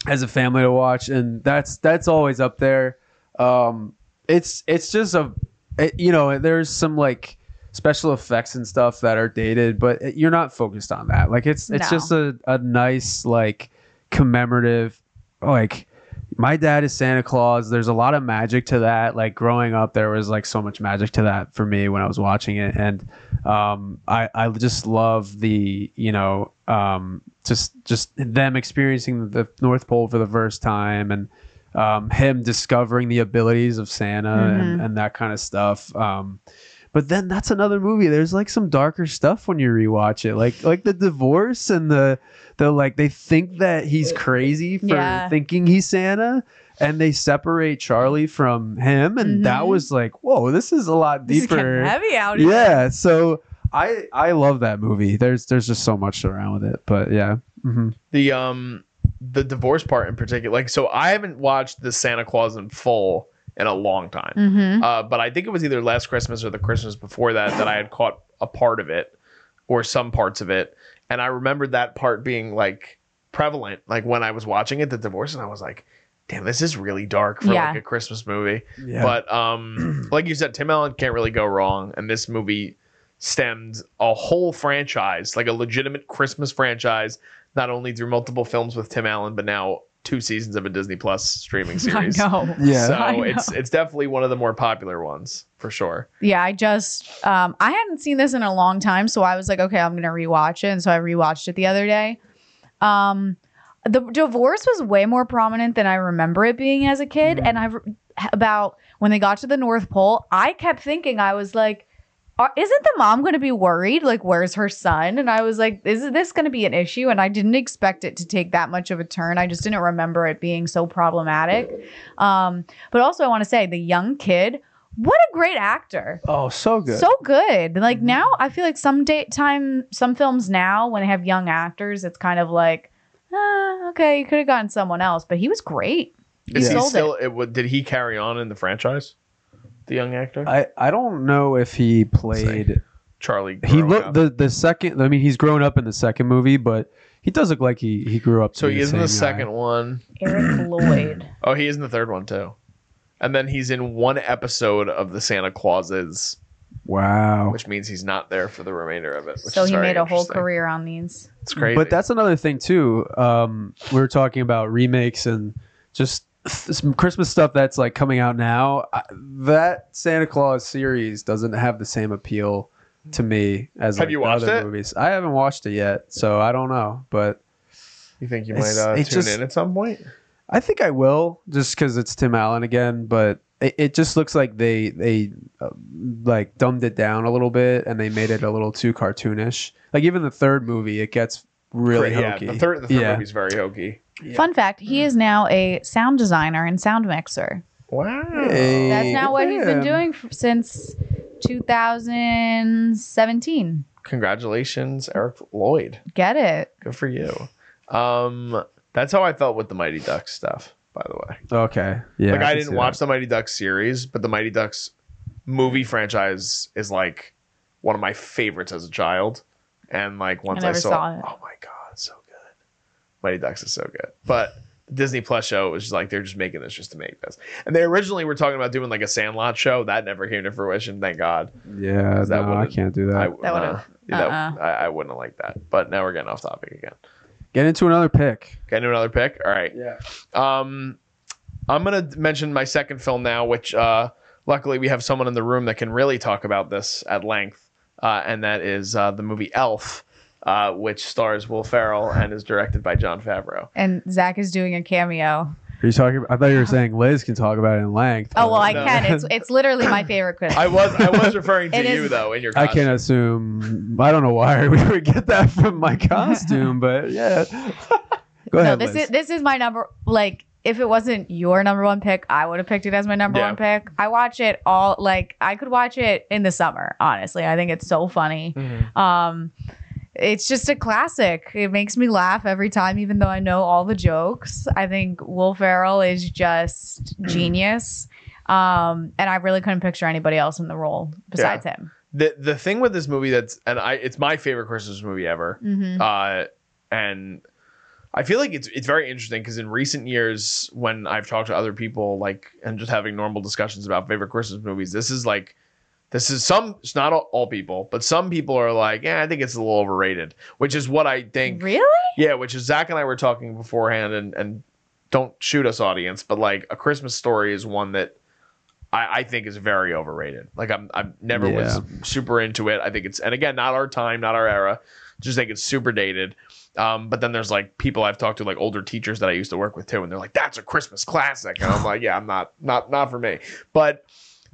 as a family to watch, and that's that's always up there. Um, it's it's just a, it, you know, there's some like special effects and stuff that are dated, but it- you're not focused on that. Like it's it's No. just a, a nice like commemorative, like my dad is Santa Claus. There's a lot of magic to that. Like growing up, there was like so much magic to that for me when I was watching it, and um, I I just love the you know um, just just them experiencing the North Pole for the first time and um, him discovering the abilities of Santa and, and that kind of stuff. Um, but then that's another movie. There's like some darker stuff when you rewatch it, like like the divorce and the the like. They think that he's crazy for Yeah. thinking he's Santa, and they separate Charlie from him, and that Mhm. was like, whoa, this is a lot This is deeper. heavy out here. Yeah, so I I love that movie. There's there's just so much around with it, but yeah. hmm the um the divorce part in particular, like so, I haven't watched the Santa Clause in full in a long time. Mm-hmm. Uh, but I think it was either last Christmas or the Christmas before that that I had caught a part of it or some parts of it. And I remembered that part being like prevalent, like when I was watching it, the divorce, and I was like, damn, this is really dark for Yeah. like a Christmas movie. Yeah. But um, like you said, Tim Allen can't really go wrong. And this movie stemmed a whole franchise, like a legitimate Christmas franchise, not only through multiple films with Tim Allen, but now two seasons of a Disney Plus streaming series. I series. know. yeah. So I know. it's it's definitely one of the more popular ones for sure. Yeah, I just um I hadn't seen this in a long time, so I was like, okay, I'm gonna rewatch it. And so I rewatched it the other day. Um the divorce was way more prominent than I remember it being as a kid. Mm-hmm. And I re- about when they got to the North Pole, I kept thinking, I was like, "Are- isn't the mom going to be worried? Like, where's her son? And I was like, is this going to be an issue? And I didn't expect it to take that much of a turn. I just didn't remember it being so problematic. Um, but also, I want to say the young kid, what a great actor. Oh, so good. So good. Like Mm-hmm. now, I feel like some date time, some films now when they have young actors, it's kind of like, ah, okay, you could have gotten someone else, but he was great. Is he Sold still? It. would did he carry on in the franchise? The young actor I I don't know if he played. Charlie. He looked the the second. I mean, he's grown up in the second movie, but he does look like he he grew up. So he is in the same guy. second one. Eric Lloyd. Oh, he is in the third one too. And then he's in one episode of the Santa Clauses, Wow. which means he's not there for the remainder of it. Which so is he made a whole career on these. It's crazy. But that's another thing too. Um, we were talking about remakes and just some Christmas stuff that's like coming out now. I, that Santa Claus series doesn't have the same appeal to me as Have like, you watched other it? movies. I haven't watched it yet, so I don't know. But you think you might uh, tune just- in at some point? I think I will just because it's Tim Allen again. But it, it just looks like they they uh, like dumbed it down a little bit and they made it a little too cartoonish. Like even the third movie, it gets really yeah, hokey. the third the third Yeah. movie's very hokey. Yeah. Fun fact: He is now a sound designer and sound mixer. Wow. Hey. That's now what he's been doing f- since 2017. Congratulations, Eric Lloyd. Get it? Good for you. Um, that's how I felt with the Mighty Ducks stuff. By the way, Okay. Yeah. like I, can didn't see watch that. the Mighty Ducks series, but the Mighty Ducks movie franchise is like one of my favorites as a child. And like once I, never saw, saw it. oh my god, it's so good. Mighty Ducks is so good. But the Disney Plus show was just like they're just making this just to make this. And they originally were talking about doing like a Sandlot show. That never came to fruition, thank God. Yeah, That no, I can't do that. I, That would've- yeah, that- uh-uh. I, I wouldn't have liked that. But now we're getting off topic again. Get into another pick. Get into another pick. All right. Yeah. Um, I'm gonna mention my second film now, which uh, luckily we have someone in the room that can really talk about this at length, uh, and that is uh, the movie Elf, uh, which stars Will Ferrell and is directed by Jon Favreau. And Zach is doing a cameo. Are you talking? I thought you were saying Liz can talk about it in length. Oh well, I No. can. It's it's literally my favorite Christmas. I was I was referring to you is- though in your. I can't assume. I don't know why we would get that from my costume, but yeah. Go ahead. no, this Liz. is this is my number. Like, if it wasn't your number one pick, I would have picked it as my number Yeah. one pick. I watch it all. Like, I could watch it in the summer. Honestly, I think it's so funny. Mhm. Um, it's just a classic. It makes me laugh every time, even though I know all the jokes. I think Will Ferrell is just genius. Um, and I really couldn't picture anybody else in the role besides him. The the thing with this movie that's and I it's my favorite Christmas movie ever. hmm uh, and I feel like it's it's very interesting because in recent years, when I've talked to other people, like and just having normal discussions about favorite Christmas movies, this is like this is some it's not all, all people, but some people are like, yeah, I think it's a little overrated, which is what I think. Really? Yeah, which is Zach and I were talking beforehand, and and don't shoot us, audience, but like a Christmas story is one that. I, I think is very overrated. Like I'm, I never was super into it. I think it's, and again, not our time, not our era. Just think it's super dated. Um, but then there's like people I've talked to, like older teachers that I used to work with too, and they're like, "That's a Christmas classic," and I'm like, "Yeah, I'm not, not, not for me." But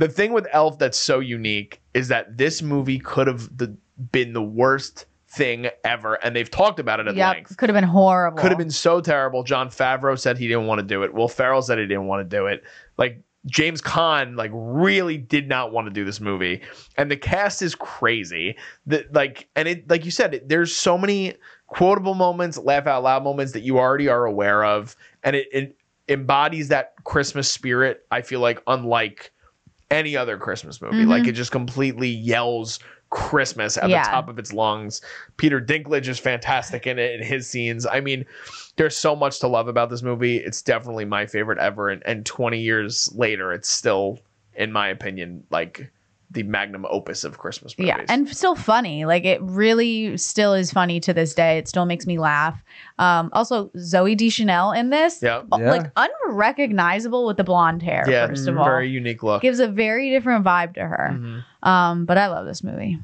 the thing with Elf that's so unique is that this movie could have the, been the worst thing ever, and they've talked about it at Yep. length. Could have been horrible. Could have been so terrible. Jon Favreau said he didn't want to do it. Will Ferrell said he didn't want to do it. Like James Caan, like really did not want to do this movie, and the cast is crazy. That like, and it like you said, there's so many quotable moments, laugh out loud moments that you already are aware of, and it, it embodies that Christmas spirit. I feel like unlike any other Christmas movie, Mhm. like it just completely yells Christmas at Yeah. the top of its lungs. Peter Dinklage is fantastic in it in his scenes. I mean, there's so much to love about this movie. It's definitely my favorite ever. And, and 20 years later, it's still, in my opinion, like the magnum opus of Christmas movies. Yeah, and still funny. Like it really still is funny to this day. It still makes me laugh. Um, also, Zooey Deschanel in this, yeah, uh, Yeah. like unrecognizable with the blonde hair. yeah, first of all, very unique look. gives a very different vibe to her. Mhm. Um, but I love this movie.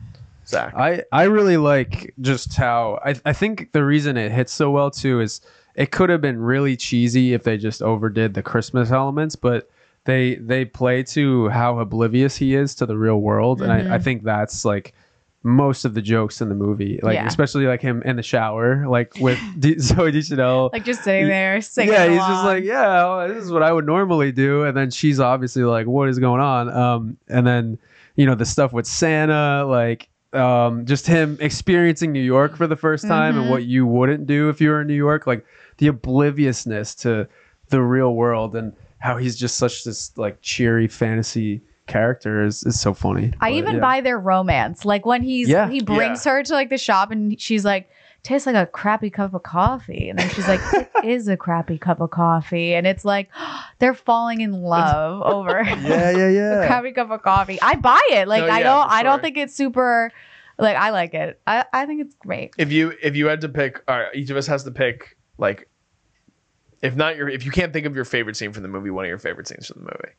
Zach, I I really like just how I I think the reason it hits so well too is it could have been really cheesy if they just overdid the Christmas elements, but they they play to how oblivious he is to the real world, and I, I Mhm. think that's like most of the jokes in the movie, like Yeah. especially like him in the shower, like with D- Zooey Deschanel. Like just sitting there singing. yeah, he's just like, yeah, well, this is what I would normally do, and then she's obviously like, what is going on? Um, and then you know the stuff with Santa, like um, just him experiencing New York for the first time Mhm. and what you wouldn't do if you were in New York, like the obliviousness to the real world and how he's just such this like cheery fantasy character is, is so funny. I But, even yeah. buy their romance. Like when he's Yeah. he brings her to like the shop and she's like, tastes like a crappy cup of coffee. And then she's like, it is a crappy cup of coffee. And it's like they're falling in love over yeah, yeah, a yeah. crappy cup of coffee. I buy it. Like No, I yeah, don't for I don't think it's super like I like it. I, I think it's great. if you if you had to pick, all right, each of us has to pick like, if not your, if you can't think of your favorite scene from the movie, one of your favorite scenes from the movie,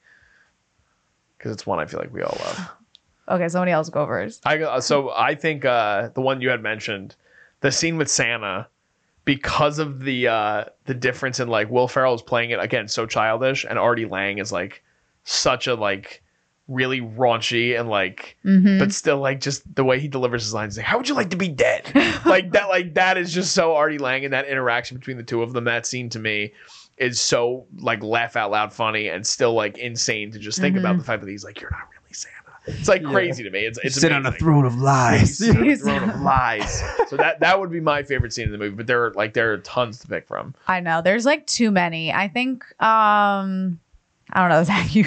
because it's one I feel like we all love. Okay, somebody else go first. I so I think uh, the one you had mentioned, the scene with Santa, because of the uh, the difference in like Will Ferrell is playing it again so childish, and Artie Lange is like such a like really raunchy and like Mhm. but still like just the way he delivers his lines like how would you like to be dead like that like that is just so artie lange and that interaction between the two of them that scene to me is so like laugh out loud funny and still like insane to just think Mhm. about the fact that he's like you're not really santa it's like Yeah. crazy to me it's it's sit on a throne of lies. sit on a throne of lies so that that would be my favorite scene in the movie but there are like there are tons to pick from I know. There's like too many. I think um I don't know, Zach, you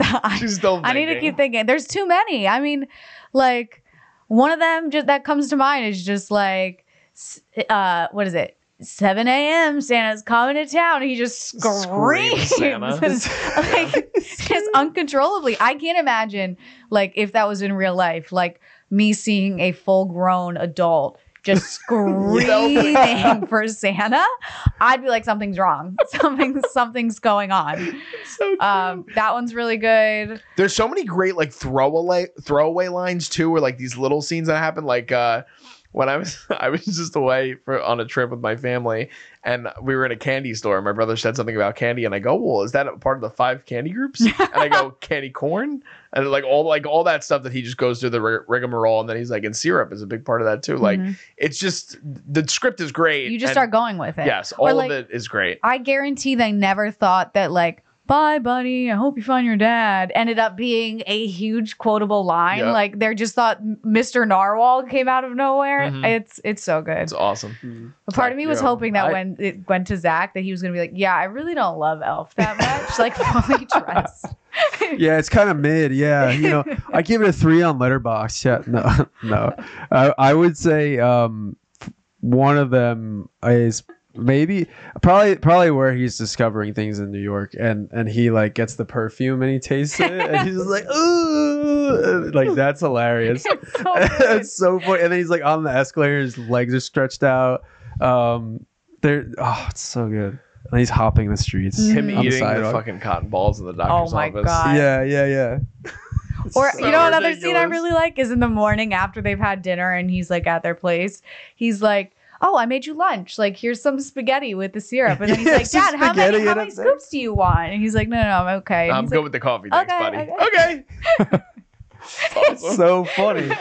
I- she's still I need to keep thinking. There's too many. I mean, like one of them just that comes to mind is just like, uh, what is it? 7 a.m. Santa's coming to town. He just Screams like just uncontrollably. I can't imagine like if that was in real life, like me seeing a full-grown adult just screaming for Santa. I'd be like, something's wrong. Something, something's going on. So. Um, that one's really good. There's so many great like throwaway throwaway lines too, or like these little scenes that happen. Like uh, when I was I was just away for on a trip with my family, and we were in a candy store. And my brother said something about candy, and I go, "Well, is that a part of the five candy groups?" and I go, "Candy corn," and like all like all that stuff that he just goes through the rig- rigmarole, and then he's like, "And syrup is a big part of that too." Like Mhm. it's just the script is great. you just start going with it. Yes, all like, of it is great. I guarantee they never thought that like bye buddy i hope you find your dad ended up being a huge quotable line Yeah. like they just thought mr narwhal came out of nowhere Mhm. it's it's so good It's awesome. a part of me was Yeah. hoping that I- when it went to zach that he was gonna be like yeah i really don't love elf that much like fully trust yeah, it's kind of mid. Yeah, you know, I give it a three on Letterboxd. Yeah, no, no, I, I would say um, one of them is maybe probably probably where he's discovering things in New York, and and he like gets the perfume and he tastes it, and he's just like, ooh, like that's hilarious. so it's so funny. And then he's like on the escalator, his legs are stretched out. Um, they're oh, it's so good. And he's hopping the streets. Him Mhm. on the eating the, sidewalk. fucking cotton balls in the doctor's Oh my office. God. Yeah, yeah, yeah. Or so you know another scene I really like is in the morning after they've had dinner and he's like at their place. He's like, "Oh, I made you lunch. Like here's some spaghetti with the syrup." And then he's like, "Dad, how many how many scoops do you want?" And he's like, "No, no, no I'm okay." And I'm he's good like, with the coffee, thanks, Okay, buddy. okay. Okay. Awesome. so funny.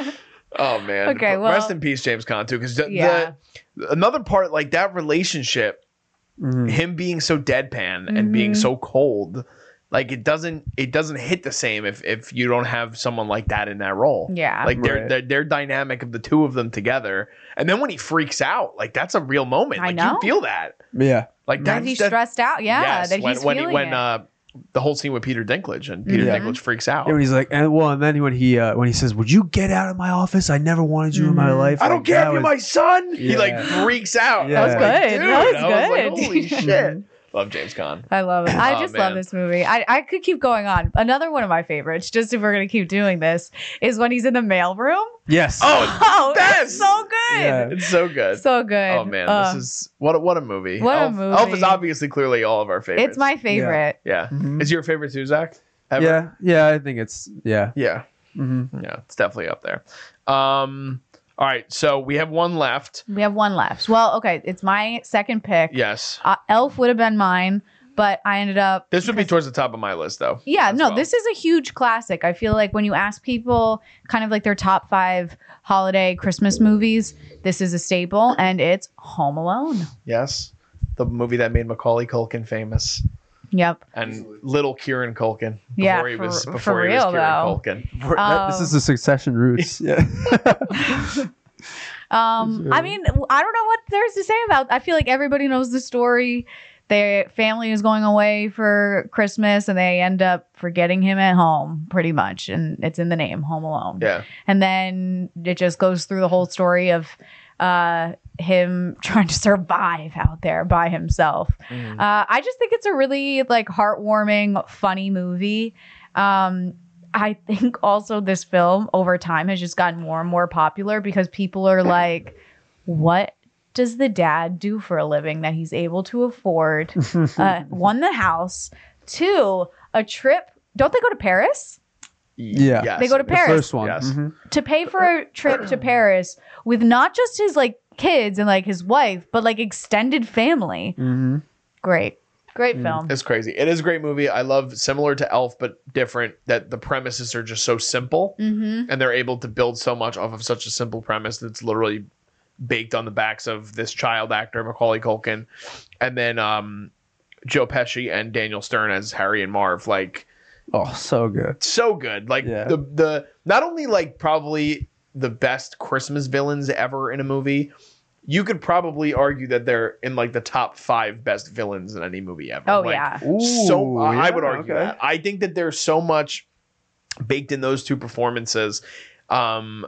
Oh man. Okay, well- rest in peace, James Caan too, because Yeah. the another part like that relationship, Mhm. him being so deadpan and being Mhm. so cold, like it doesn't it doesn't hit the same if if you don't have someone like that in that role. yeah. Like their, Right. their their dynamic of the two of them together, and then when he freaks out, like that's a real moment. I Like know. you feel that, Yeah. like that that's he's that- stressed out. Yeah, yes, that when he's when, feeling when it. uh the whole scene with Peter Dinklage and Peter Yeah. Dinklage freaks out. And when he's like, and well, and then when he uh, when he says, "Would you get out of my office? I never wanted you in my Mhm. life." I don't Like, care if that you're my son. He like freaks out. That was good. dude. That was I was like, good. holy shit. Love James Caan. I love it. I Oh, just man. love this movie. I, I could keep going on. Another one of my favorites, just if we're gonna keep doing this, is when he's in the mailroom. Yes. Oh, it's Oh, the best. it's so good. Yeah. It's so good. So good. oh man, Uh, this is what a, what a movie. what a Elf, Elf is obviously clearly all of our favorites. it's my favorite. yeah. Mhm. Is your favorite too, Zach? Ever? Yeah. Yeah. I think it's yeah. Yeah. hmm Yeah. It's definitely up there. Um. All right. So we have one left. We have one left. Well, okay, it's my second pick. Yes. Uh, Elf would have been mine, but I ended up. This would be towards the top of my list, though. Yeah, no, well. this is a huge classic. I feel like when you ask people kind of like their top five holiday Christmas movies, this is a staple, and it's Home Alone. Yes. The movie that made Macaulay Culkin famous Yep. and little Kieran Culkin. Before Yeah, he for- was for before he real, was Kieran though. Culkin. We're- that- this Um, is the Succession roots. yeah. Um, I mean, I don't know what there's to say about. I feel like everybody knows the story. Their family is going away for Christmas, and they end up forgetting him at home, pretty much, and it's in the name, Home Alone. Yeah. And then it just goes through the whole story of uh, him trying to survive out there by himself. Mm. Uh, I just think it's a really like heartwarming, funny movie. Um, I think also this film over time has just gotten more and more popular because people are like, what does the dad do for a living that he's able to afford? Uh, one, the house. Two, a trip. Don't they go to Paris? Yeah. Yes. They go to the Paris. first one. Yes. Mhm. To pay for a trip to Paris with not just his like kids and like his wife, but like extended family. Mhm. Great. Great Mm. film. It's crazy. It is a great movie. I love similar to Elf, but different. That the premises are just so simple, Mm-hmm. and they're able to build so much off of such a simple premise that's literally baked on the backs of this child actor Macaulay Culkin, and then um, Joe Pesci and Daniel Stern as Harry and Marv. Like Oh, so good. so good. Like Yeah. the the not only like probably the best Christmas villains ever in a movie. You could probably argue that they're in like the top five best villains in any movie ever. Oh Like, yeah. so Ooh, I I would argue okay. that. I think that there's so much baked in those two performances. um,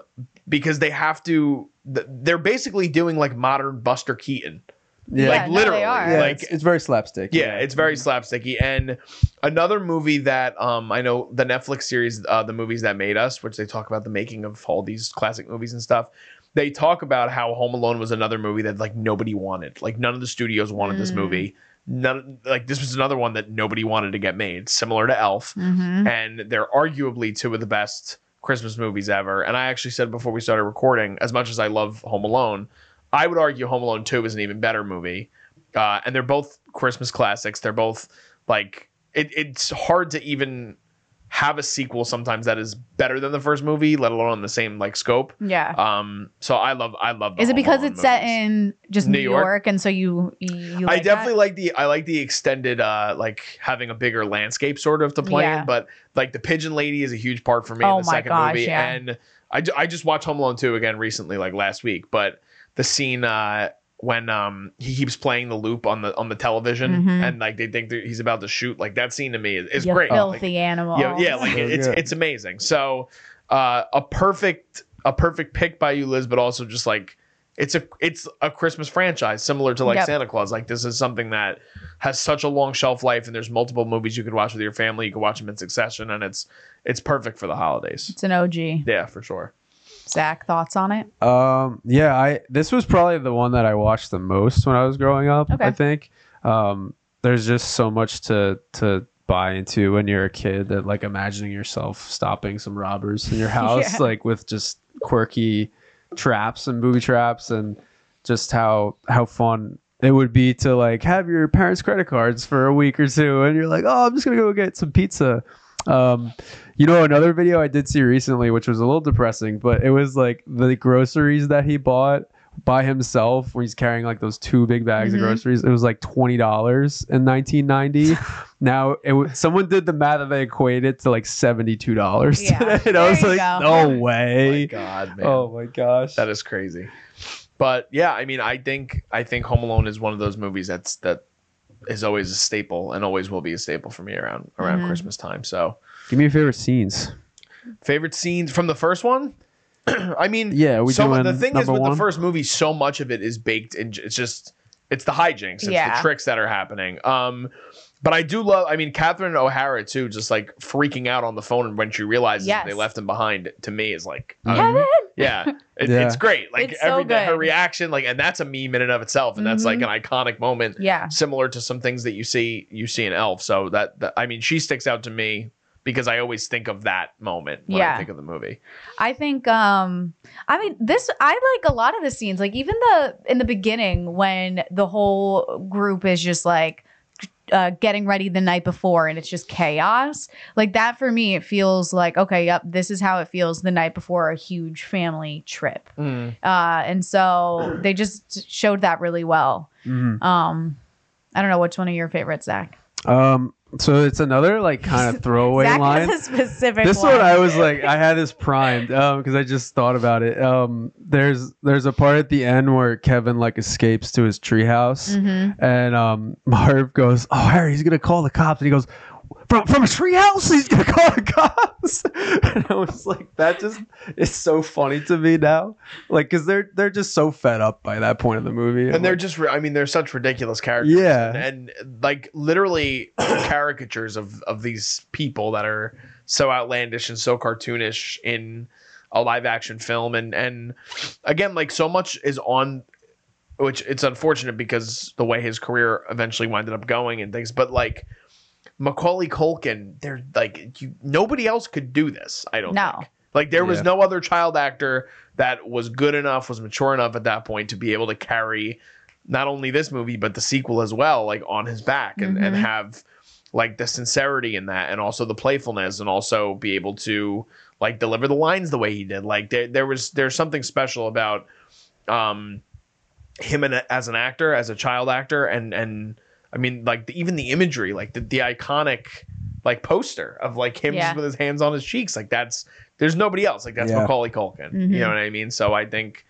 because they have to. They're basically doing like modern Buster Keaton. Yeah, like no, they literally, are. yeah, like it's, it's very slapstick. yeah, it's very slapsticky. And another movie that um I know the Netflix series, uh, the movies that made us, which they talk about the making of all these classic movies and stuff. They talk about how Home Alone was another movie that like nobody wanted. Like none of the studios wanted this Mm. movie. None like this was another one that nobody wanted to get made, similar to Elf. Mhm. And they're arguably two of the best Christmas movies ever. And I actually said before we started recording, as much as I love Home Alone, I would argue Home Alone 2 is an even better movie. Uh, and they're both Christmas classics. They're both like it, it's hard to even have a sequel sometimes that is better than the first movie, let alone on the same like scope. Yeah. Um, so I love I love. Is it Home because Alone it's set in just New New, York? York? and so you you I definitely that? like the I like the extended uh like having a bigger landscape sort of to play Yeah. in, but like the Pigeon Lady is a huge part for me Oh in the my second gosh, movie, yeah. and I, I just watched Home Alone two again recently, like last week, but the scene uh when um he keeps playing the loop on the on the television Mhm. and like they think that he's about to shoot, like that scene to me is, is you great. Like, filthy animal. yeah, yeah, like So it's it's amazing. So uh, a perfect a perfect pick by you, Liz, but also just like it's a it's a Christmas franchise similar to like Yep. Santa Clause. Like this is something that has such a long shelf life, and there's multiple movies you could watch with your family. You can watch them in succession, and it's it's perfect for the holidays. It's an OG. Yeah, for sure. Zach, thoughts on it? Um, yeah, I this was probably the one that I watched the most when I was growing up. Okay. I think. Um, there's just so much to to buy into when you're a kid that like imagining yourself stopping some robbers in your house, Yeah. like with just quirky traps and booby traps and just how how fun it would be to like have your parents' credit cards for a week or two and you're like, oh, I'm just gonna go get some pizza. Um, you know, another video I did see recently, which was a little depressing, but it was like the groceries that he bought by himself when he's carrying like those two big bags Mhm. of groceries. It was like twenty dollars in 1990. now it was, someone did the math and they equated to like seventy two dollars Yeah. today, and I was like, go. no my way. God, man. Oh my gosh. That is crazy. But yeah, I mean, I think I think Home Alone is one of those movies that's that is always a staple and always will be a staple for me around around Mhm. Christmas time. So Give me your favorite scenes. favorite scenes from the first one. I mean, Yeah, we so the thing is with one? the first movie, so much of it is baked in. It's just it's the hijinks, it's Yeah. the tricks that are happening. Um, but I do love. I mean, Catherine O'Hara too, just like freaking out on the phone when she realizes Yes. they left him behind. To me, is like, uh, Kevin. yeah, it, Yeah. it's great. Like It's so every her reaction, like, and that's a meme in and of itself, and that's like an Mm-hmm. iconic moment, Yeah. similar to some things that you see you see in Elf. So that, that I mean, she sticks out to me because I always think of that moment when I think of the movie. I think um I mean this I like a lot of the scenes like even the in the beginning when the whole group is just like uh, getting ready the night before and it's just chaos. Like that for me it feels like okay yep this is how it feels the night before a huge family trip. Uh and so they just showed that really well. Mhm. um I don't know which one of your favorites Zach? Um, so it's another like kind of throwaway Zach line. has a specific this one one I was like I had this primed um because I just thought about it. Um there's there's a part at the end where Kevin like escapes to his treehouse Mhm. and um Marv goes, "Oh, Harry, he's going to call the cops." And he goes, "From from a treehouse, he's to call the cops." and I was like that just is so funny to me now. Like cuz they're they're just so fed up by that point of the movie. and they're like, just I mean, they're such ridiculous characters. Yeah. and, and, like literally caricatures of of these people that are so outlandish and so cartoonish in a live action film. And and again, like so much is on, which it's unfortunate because the way his career eventually winded up going and things. But like Macaulay Culkin, they're like you, nobody else could do this. I don't No. think. Like there was Yeah. no other child actor that was good enough, was mature enough at that point to be able to carry not only this movie but the sequel as well, like on his back and, and Mhm. have like the sincerity in that and also the playfulness and also be able to like deliver the lines the way he did. Like there there was there's something special about um him and as an actor, as a child actor, and and I mean like the, even the imagery, like the, the iconic like poster of like him Yeah. just with his hands on his cheeks, like that's there's nobody else. Like that's Yeah. Macaulay Culkin. Mhm. You know what I mean? So I think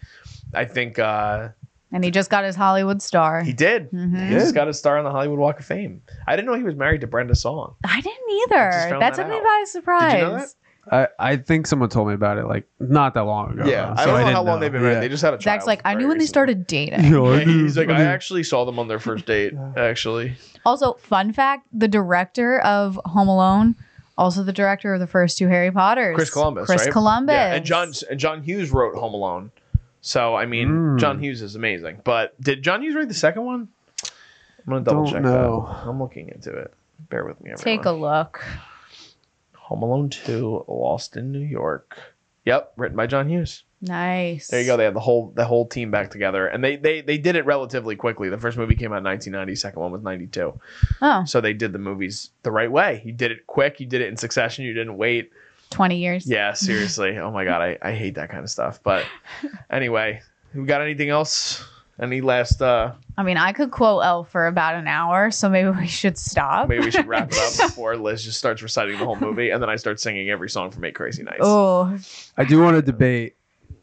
I think uh and he just got his Hollywood star he did. Mhm. He just got a star on the Hollywood Walk of Fame. I didn't know he was married to Brenda Song. I didn't I just either. found That that took me out. by surprise. Did you know that? I, I think someone told me about it like not that long ago. Yeah, though, I so don't know didn't how long they've been married. Yeah. They just had a child. Zach's like, I very knew when they recently. started dating. Yeah, I he's like, I I actually saw them on their first date. Actually, Also, fun fact: the director of Home Alone, also the director of the first two Harry Potters, Chris Columbus. Chris right? Columbus. Yeah, and John and John Hughes wrote Home Alone. So I mean, Mm. John Hughes is amazing. But did John Hughes write the second one? I'm gonna double Don't check know. that. I'm looking into it. Bear with me. Everyone. Take a look. Home Alone 2, Lost in New York. Yep, written by John Hughes. Nice. There you go. They have the whole the whole team back together, and they they they did it relatively quickly. The first movie came out in 1990. Second one was 92. Oh, So they did the movies the right way. You did it quick. You did it in succession. You didn't wait. 20 years. Yeah, seriously. oh my god, I, I hate that kind of stuff. But anyway, we got anything else? Any last? uh I mean, I could quote Elf for about an hour, so maybe we should stop. Maybe we should wrap it up before Liz just starts reciting the whole movie, and then I start singing every song from Eight Crazy Nights. Oh, I do want to debate: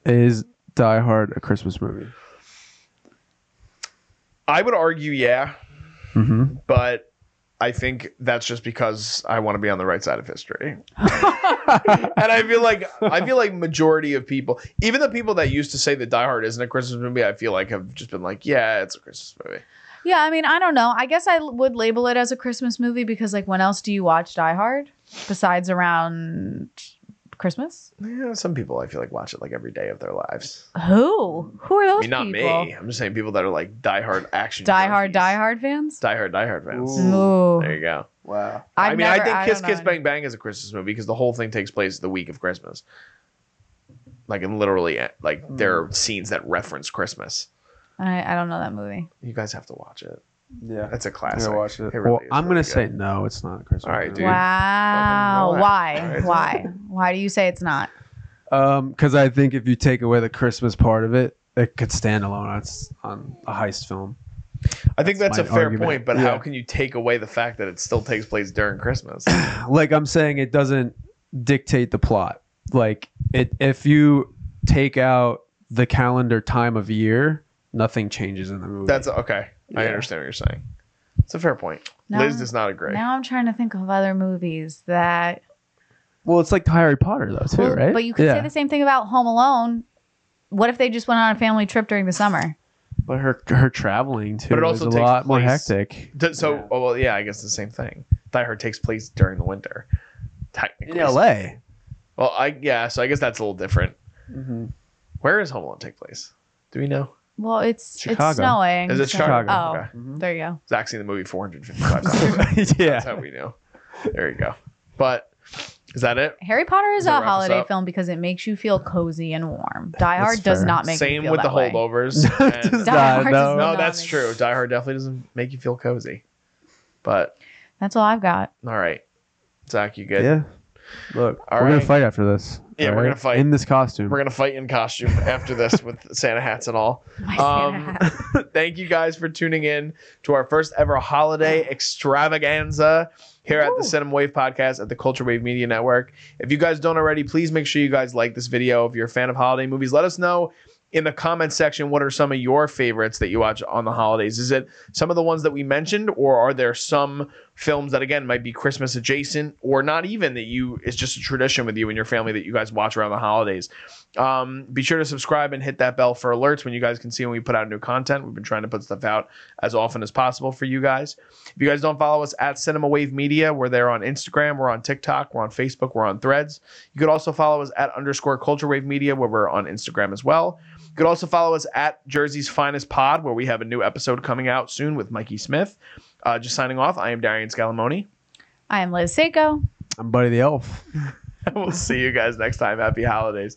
is Die Hard a Christmas movie? I would argue, yeah, Mm-hmm. but I think that's just because I want to be on the right side of history. and I feel like I feel like majority of people, even the people that used to say that Die Hard isn't a Christmas movie, I feel like have just been like, yeah, it's a Christmas movie. yeah. I mean, I don't know. I guess I would label it as a Christmas movie because, like, when else do you watch Die Hard besides around Christmas? Yeah, some people I feel like watch it like every day of their lives. Who? Who are those I mean, not people? me. I'm just saying people that are like Die Hard action. Die Hard. Die Hard fans. Die Hard, Die Hard fans. Ooh. Ooh. There you go. Wow. i I've mean, never- I think I Kiss don't Kiss know. Bang Bang is a Christmas movie because the whole thing takes place the week of Christmas. Like, and literally, eh, like, there are scenes that reference Christmas. I, I don't know that movie. You guys have to watch it. Yeah. It's a I'm classic. gonna watch it. really well, I'm really gonna good. say no. It's not a Christmas. All right, movie. dude. Wow. Why? Why? Why do you say it's not? Um, because I think if you take away the Christmas part of it, it could stand alone on, its- on a heist film. I think that's, That's a fair argument. point, but how can you take away the fact that it still takes place during Christmas? like I'm saying, it doesn't dictate the plot. Like it, if you take out the calendar time of year, nothing changes in the movie. That's okay. I understand what you're saying. It's a fair point. No. Liz does not agree. Now I'm trying to think of other movies that. well, it's like Harry Potter though too, Well, right? But you could yeah. say the same thing about Home Alone. What if they just went on a family trip during the summer? But her her traveling too But it is also a takes lot more hectic. D- So, Yeah. oh, well, yeah, I guess the same thing. Die Hard takes place during the winter, technically. In L.A. Well, I yeah, so I guess that's a little different. Mm-hmm. Where does Home Alone take place? Do we know? Well, it's Chicago. it's snowing. Is it so- Chicago? Oh, Okay. Mm-hmm. there you go. Zach's seen the movie 455 times. That's yeah. how we know. There you go. But is that it? Harry Potter is Does that a wrap us holiday up? film because it makes you feel cozy and warm. Die That's Hard does fair. not make Same you feel with the that way. holdovers. Does Die not, Hard no. does no, not that's make- true. Die Hard definitely doesn't make you feel cozy. But That's all I've got. all right, Zach, you good? Yeah. Look, All we're right. gonna fight after this. Yeah, all we're gonna fight. in this costume. We're gonna fight in costume after this with Santa hats and all. My Um, Santa hat. thank you guys for tuning in to our first ever holiday extravaganza here at the Cinema Wave podcast at the Culture Wave Media Network. If you guys don't already, please make sure you guys like this video. If you're a fan of holiday movies, let us know in the comment section what are some of your favorites that you watch on the holidays. Is it some of the ones that we mentioned, or are there some films that again might be Christmas adjacent, or not even that you it's just a tradition with you and your family that you guys watch around the holidays? Um, be sure to subscribe and hit that bell for alerts when you guys can see when we put out new content. We've been trying to put stuff out as often as possible for you guys. If you guys don't follow us at Cinema Wave Media, we're there on Instagram, we're on TikTok, we're on Facebook, we're on Threads. You could also follow us at underscore Culture Wave Media, where we're on Instagram as well. You could also follow us at Jersey's Finest Pod, where we have a new episode coming out soon with Mikey Smith. Uh, just signing off, I am Darian Scalamoni. I am Liz Seiko. I'm Buddy the Elf. we'll see you guys next time. Happy holidays.